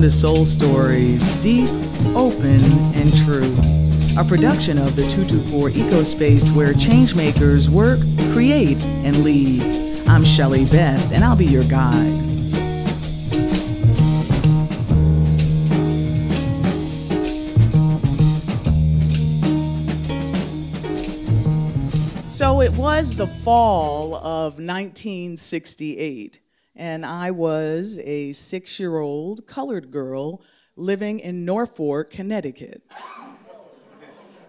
Welcome to Soul Stories, deep, open, and true. A production of the 224 Ecospace where changemakers work, create, and lead. I'm Shelley Best, and I'll be your guide. So it was the fall of 1968 and I was a six year old colored girl living in Norfolk, Connecticut.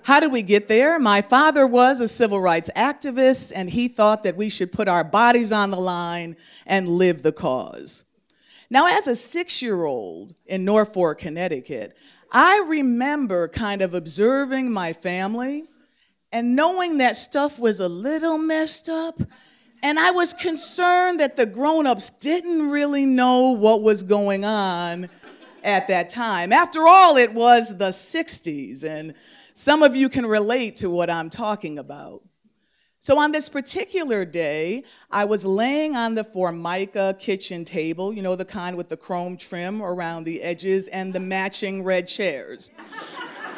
How did we get there? My father was a civil rights activist, and he thought that we should put our bodies on the line and live the cause. Now, as a six year old in Norfolk, Connecticut, I remember kind of observing my family and knowing that stuff was a little messed up and I was concerned that the grown ups didn't really know what was going on at that time. After all, it was the 60s, and some of you can relate to what I'm talking about. So, on this particular day, I was laying on the Formica kitchen table, you know, the kind with the chrome trim around the edges and the matching red chairs.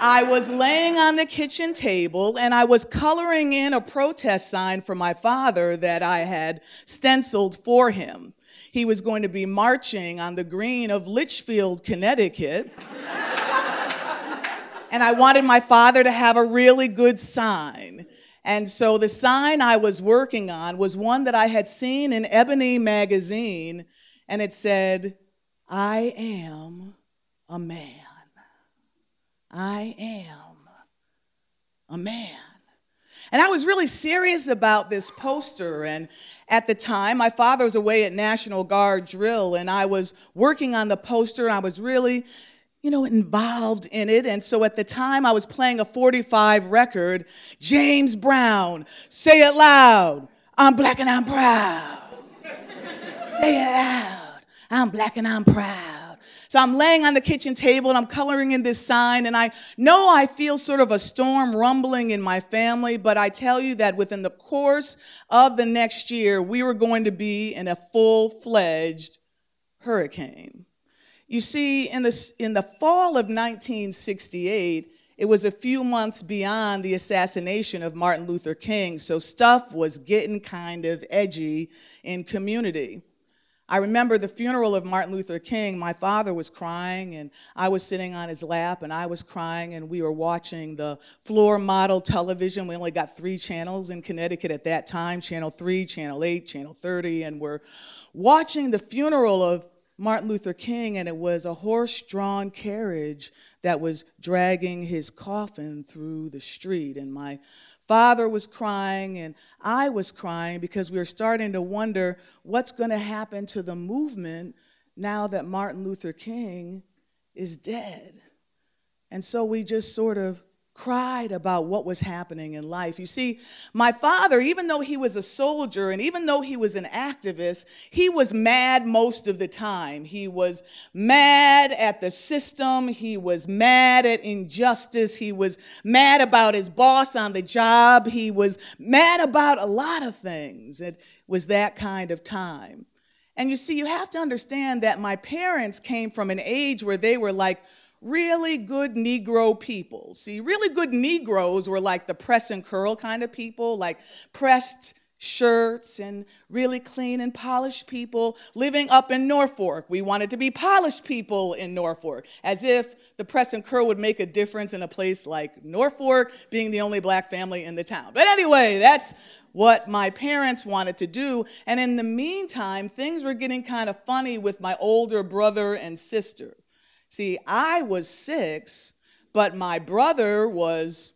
I was laying on the kitchen table and I was coloring in a protest sign for my father that I had stenciled for him. He was going to be marching on the green of Litchfield, Connecticut. and I wanted my father to have a really good sign. And so the sign I was working on was one that I had seen in Ebony magazine, and it said, I am a man. I am a man. And I was really serious about this poster. And at the time, my father was away at National Guard drill, and I was working on the poster, and I was really, you know, involved in it. And so at the time, I was playing a 45 record James Brown, say it loud, I'm black and I'm proud. say it loud, I'm black and I'm proud. So I'm laying on the kitchen table and I'm coloring in this sign, and I know I feel sort of a storm rumbling in my family, but I tell you that within the course of the next year, we were going to be in a full fledged hurricane. You see, in the, in the fall of 1968, it was a few months beyond the assassination of Martin Luther King, so stuff was getting kind of edgy in community. I remember the funeral of Martin Luther King. My father was crying, and I was sitting on his lap, and I was crying, and we were watching the floor model television. We only got three channels in Connecticut at that time Channel 3, Channel 8, Channel 30, and we're watching the funeral of Martin Luther King, and it was a horse drawn carriage that was dragging his coffin through the street. And my father was crying and I was crying because we were starting to wonder what's going to happen to the movement now that Martin Luther King is dead. And so we just sort of cried about what was happening in life. You see, my father, even though he was a soldier and even though he was an activist, he was mad most of the time. He was mad at the system, he was mad at injustice, he was mad about his boss on the job, he was mad about a lot of things. It was that kind of time. And you see, you have to understand that my parents came from an age where they were like, really good Negro people. See, really good Negroes were like the press and curl kind of people, like pressed shirts and really clean and polished people living up in Norfolk. We wanted to be polished people in Norfolk, as if the press and curl would make a difference in a place like Norfolk, being the only black family in the town. But anyway, that's what my parents wanted to do. And in the meantime, things were getting kind of funny with my older brother and sister. See, I was six, but my brother was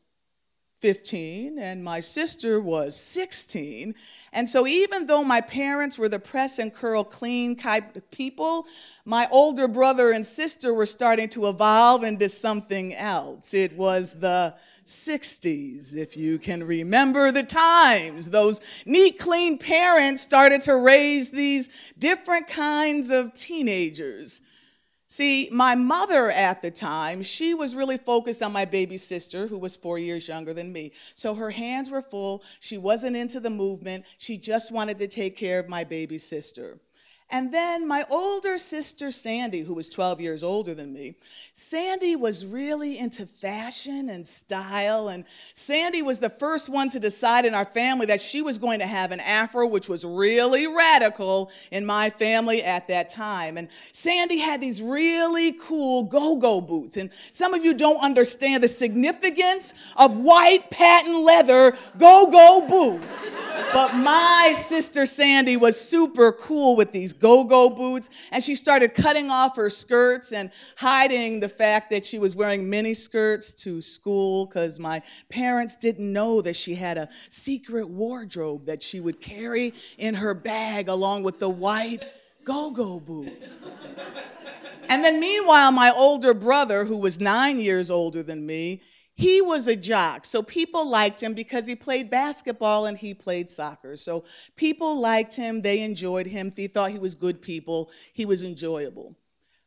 15 and my sister was 16. And so, even though my parents were the press and curl clean type people, my older brother and sister were starting to evolve into something else. It was the 60s, if you can remember the times. Those neat, clean parents started to raise these different kinds of teenagers. See, my mother at the time, she was really focused on my baby sister, who was four years younger than me. So her hands were full. She wasn't into the movement. She just wanted to take care of my baby sister. And then my older sister, Sandy, who was 12 years older than me, Sandy was really into fashion and style. And Sandy was the first one to decide in our family that she was going to have an afro, which was really radical in my family at that time. And Sandy had these really cool go go boots. And some of you don't understand the significance of white patent leather go go boots. But my sister Sandy was super cool with these go go boots, and she started cutting off her skirts and hiding the fact that she was wearing mini skirts to school because my parents didn't know that she had a secret wardrobe that she would carry in her bag along with the white go go boots. and then, meanwhile, my older brother, who was nine years older than me, he was a jock. So people liked him because he played basketball and he played soccer. So people liked him, they enjoyed him, they thought he was good people, he was enjoyable.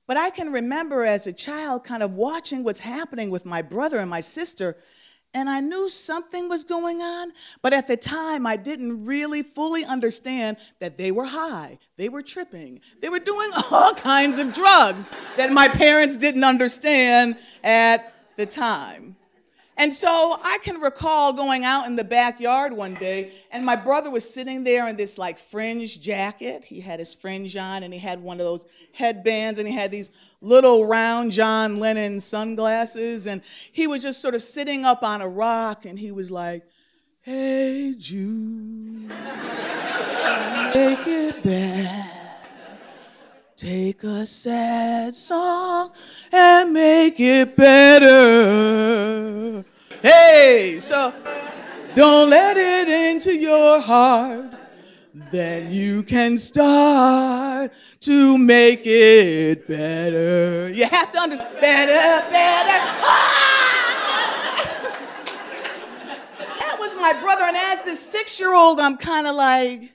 But I can remember as a child kind of watching what's happening with my brother and my sister, and I knew something was going on, but at the time I didn't really fully understand that they were high, they were tripping, they were doing all kinds of drugs that my parents didn't understand at the time. And so I can recall going out in the backyard one day, and my brother was sitting there in this like fringe jacket. He had his fringe on, and he had one of those headbands, and he had these little round John Lennon sunglasses. And he was just sort of sitting up on a rock, and he was like, Hey, Jude, make it back. Take a sad song and make it better. Hey, so don't let it into your heart. Then you can start to make it better. You have to understand better, better. Ah! that was my brother, and as this six-year-old, I'm kind of like,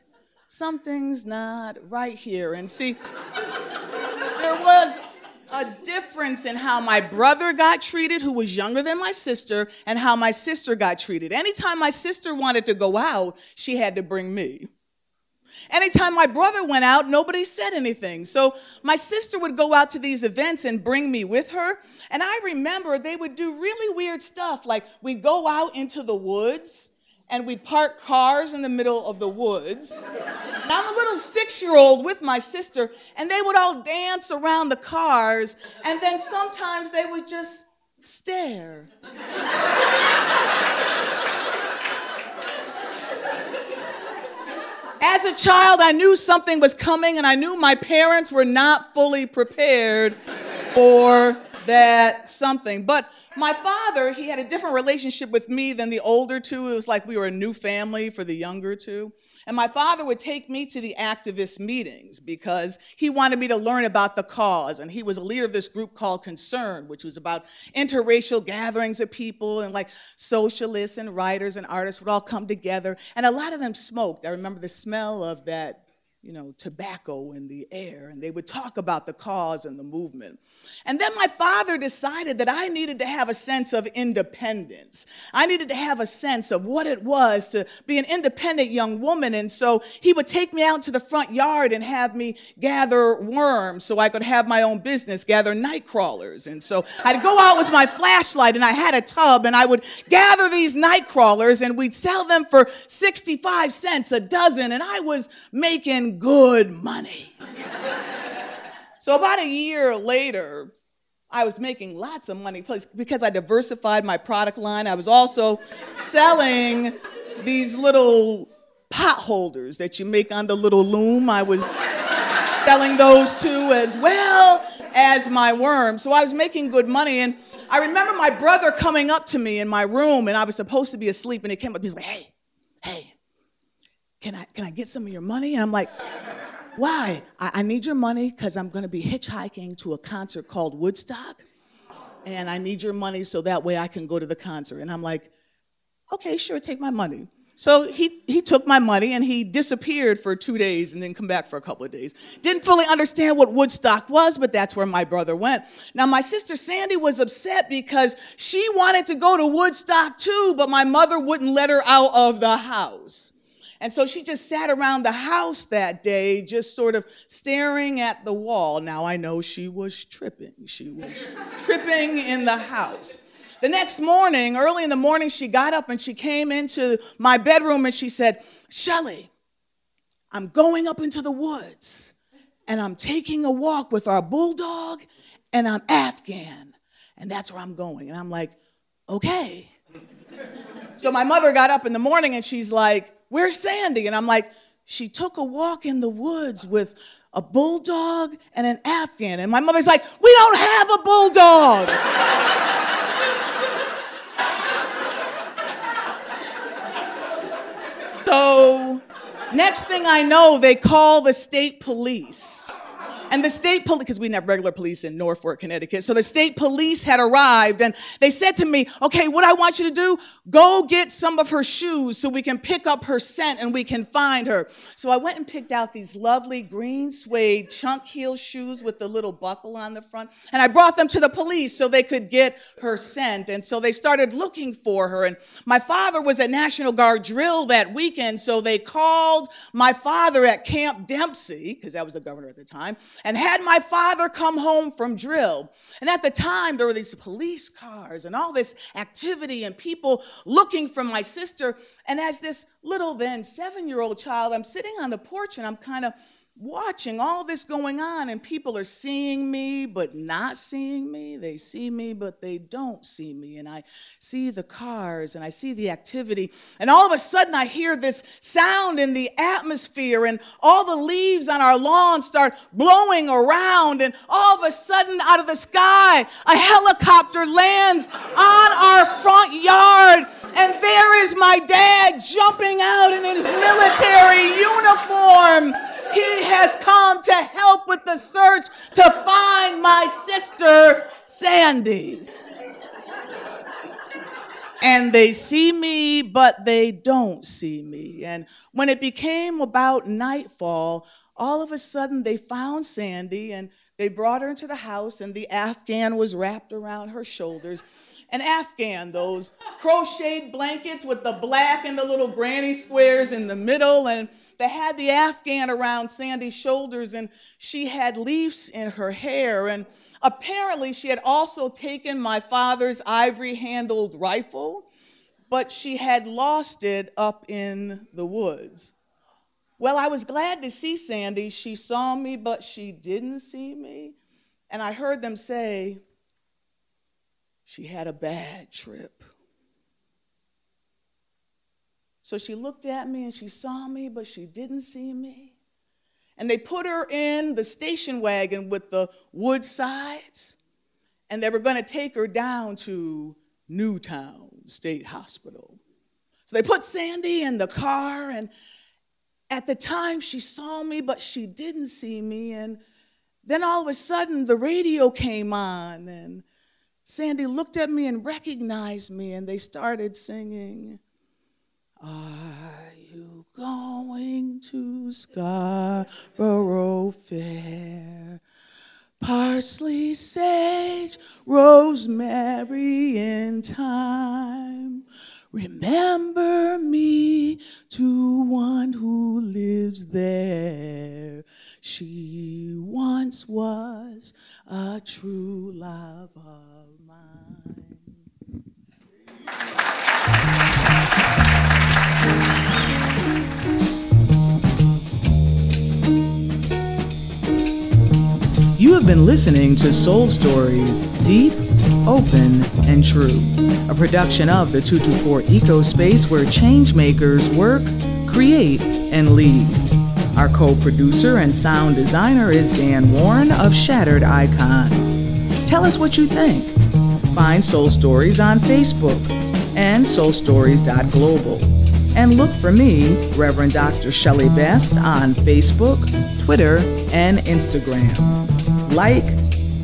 something's not right here. And see, there was a difference in how my brother got treated, who was younger than my sister, and how my sister got treated. Anytime my sister wanted to go out, she had to bring me. Anytime my brother went out, nobody said anything. So my sister would go out to these events and bring me with her. And I remember they would do really weird stuff, like we'd go out into the woods and we'd park cars in the middle of the woods. And I'm a little six year old with my sister, and they would all dance around the cars, and then sometimes they would just stare. As a child, I knew something was coming, and I knew my parents were not fully prepared for that something. But my father, he had a different relationship with me than the older two. It was like we were a new family for the younger two. And my father would take me to the activist meetings because he wanted me to learn about the cause. And he was a leader of this group called Concern, which was about interracial gatherings of people and like socialists and writers and artists would all come together. And a lot of them smoked. I remember the smell of that you know, tobacco in the air, and they would talk about the cause and the movement. And then my father decided that I needed to have a sense of independence. I needed to have a sense of what it was to be an independent young woman. And so he would take me out to the front yard and have me gather worms so I could have my own business, gather night crawlers. And so I'd go out with my flashlight and I had a tub and I would gather these night crawlers and we'd sell them for 65 cents a dozen. And I was making good money. so about a year later, I was making lots of money because I diversified my product line. I was also selling these little pot holders that you make on the little loom. I was selling those too, as well as my worms. So I was making good money. And I remember my brother coming up to me in my room, and I was supposed to be asleep, and he came up and he was like, hey, can I, can I get some of your money? And I'm like, Why? I, I need your money because I'm going to be hitchhiking to a concert called Woodstock. And I need your money so that way I can go to the concert. And I'm like, Okay, sure, take my money. So he, he took my money and he disappeared for two days and then come back for a couple of days. Didn't fully understand what Woodstock was, but that's where my brother went. Now, my sister Sandy was upset because she wanted to go to Woodstock too, but my mother wouldn't let her out of the house. And so she just sat around the house that day, just sort of staring at the wall. Now I know she was tripping. She was tripping in the house. The next morning, early in the morning, she got up and she came into my bedroom and she said, Shelley, I'm going up into the woods and I'm taking a walk with our bulldog and I'm Afghan. And that's where I'm going. And I'm like, okay. so my mother got up in the morning and she's like, Where's Sandy? And I'm like, She took a walk in the woods with a bulldog and an Afghan. And my mother's like, We don't have a bulldog. so, next thing I know, they call the state police. And the state police, because we didn't have regular police in Norfolk, Connecticut, so the state police had arrived and they said to me, okay, what I want you to do, go get some of her shoes so we can pick up her scent and we can find her. So I went and picked out these lovely green suede chunk heel shoes with the little buckle on the front. And I brought them to the police so they could get her scent. And so they started looking for her. And my father was at National Guard drill that weekend, so they called my father at Camp Dempsey, because that was the governor at the time, and had my father come home from drill. And at the time, there were these police cars and all this activity and people looking for my sister. And as this little then seven year old child, I'm sitting on the porch and I'm kind of watching all this going on, and people are seeing me but not seeing me. They see me but they don't see me. And I see the cars and I see the activity. And all of a sudden, I hear this sound in the atmosphere, and all the leaves on our lawn start blowing around. And all of a sudden, out of the sky, a helicopter lands on our front yard. And there is my dad jumping out in his military uniform he has come to help with the search to find my sister, Sandy. And they see me, but they don't see me. And when it became about nightfall, all of a sudden they found Sandy and they brought her into the house, and the Afghan was wrapped around her shoulders. An Afghan, those crocheted blankets with the black and the little granny squares in the middle, and they had the Afghan around Sandy's shoulders, and she had leaves in her hair. And apparently, she had also taken my father's ivory handled rifle, but she had lost it up in the woods. Well, I was glad to see Sandy. She saw me, but she didn't see me. And I heard them say, she had a bad trip. So she looked at me and she saw me, but she didn't see me. And they put her in the station wagon with the wood sides, and they were going to take her down to Newtown State Hospital. So they put Sandy in the car, and at the time she saw me, but she didn't see me. And then all of a sudden the radio came on, and Sandy looked at me and recognized me, and they started singing. Scarborough Fair? Parsley, sage, rosemary and thyme. Remember me to one who lives there. She once was a true love You have been listening to Soul Stories Deep, Open, and True, a production of the 224 Ecospace where changemakers work, create, and lead. Our co producer and sound designer is Dan Warren of Shattered Icons. Tell us what you think. Find Soul Stories on Facebook and soulstories.global. And look for me, Reverend Dr. Shelley Best, on Facebook, Twitter, and Instagram like,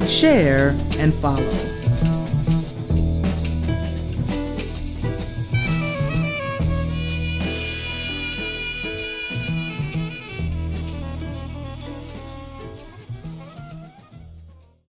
share, and follow.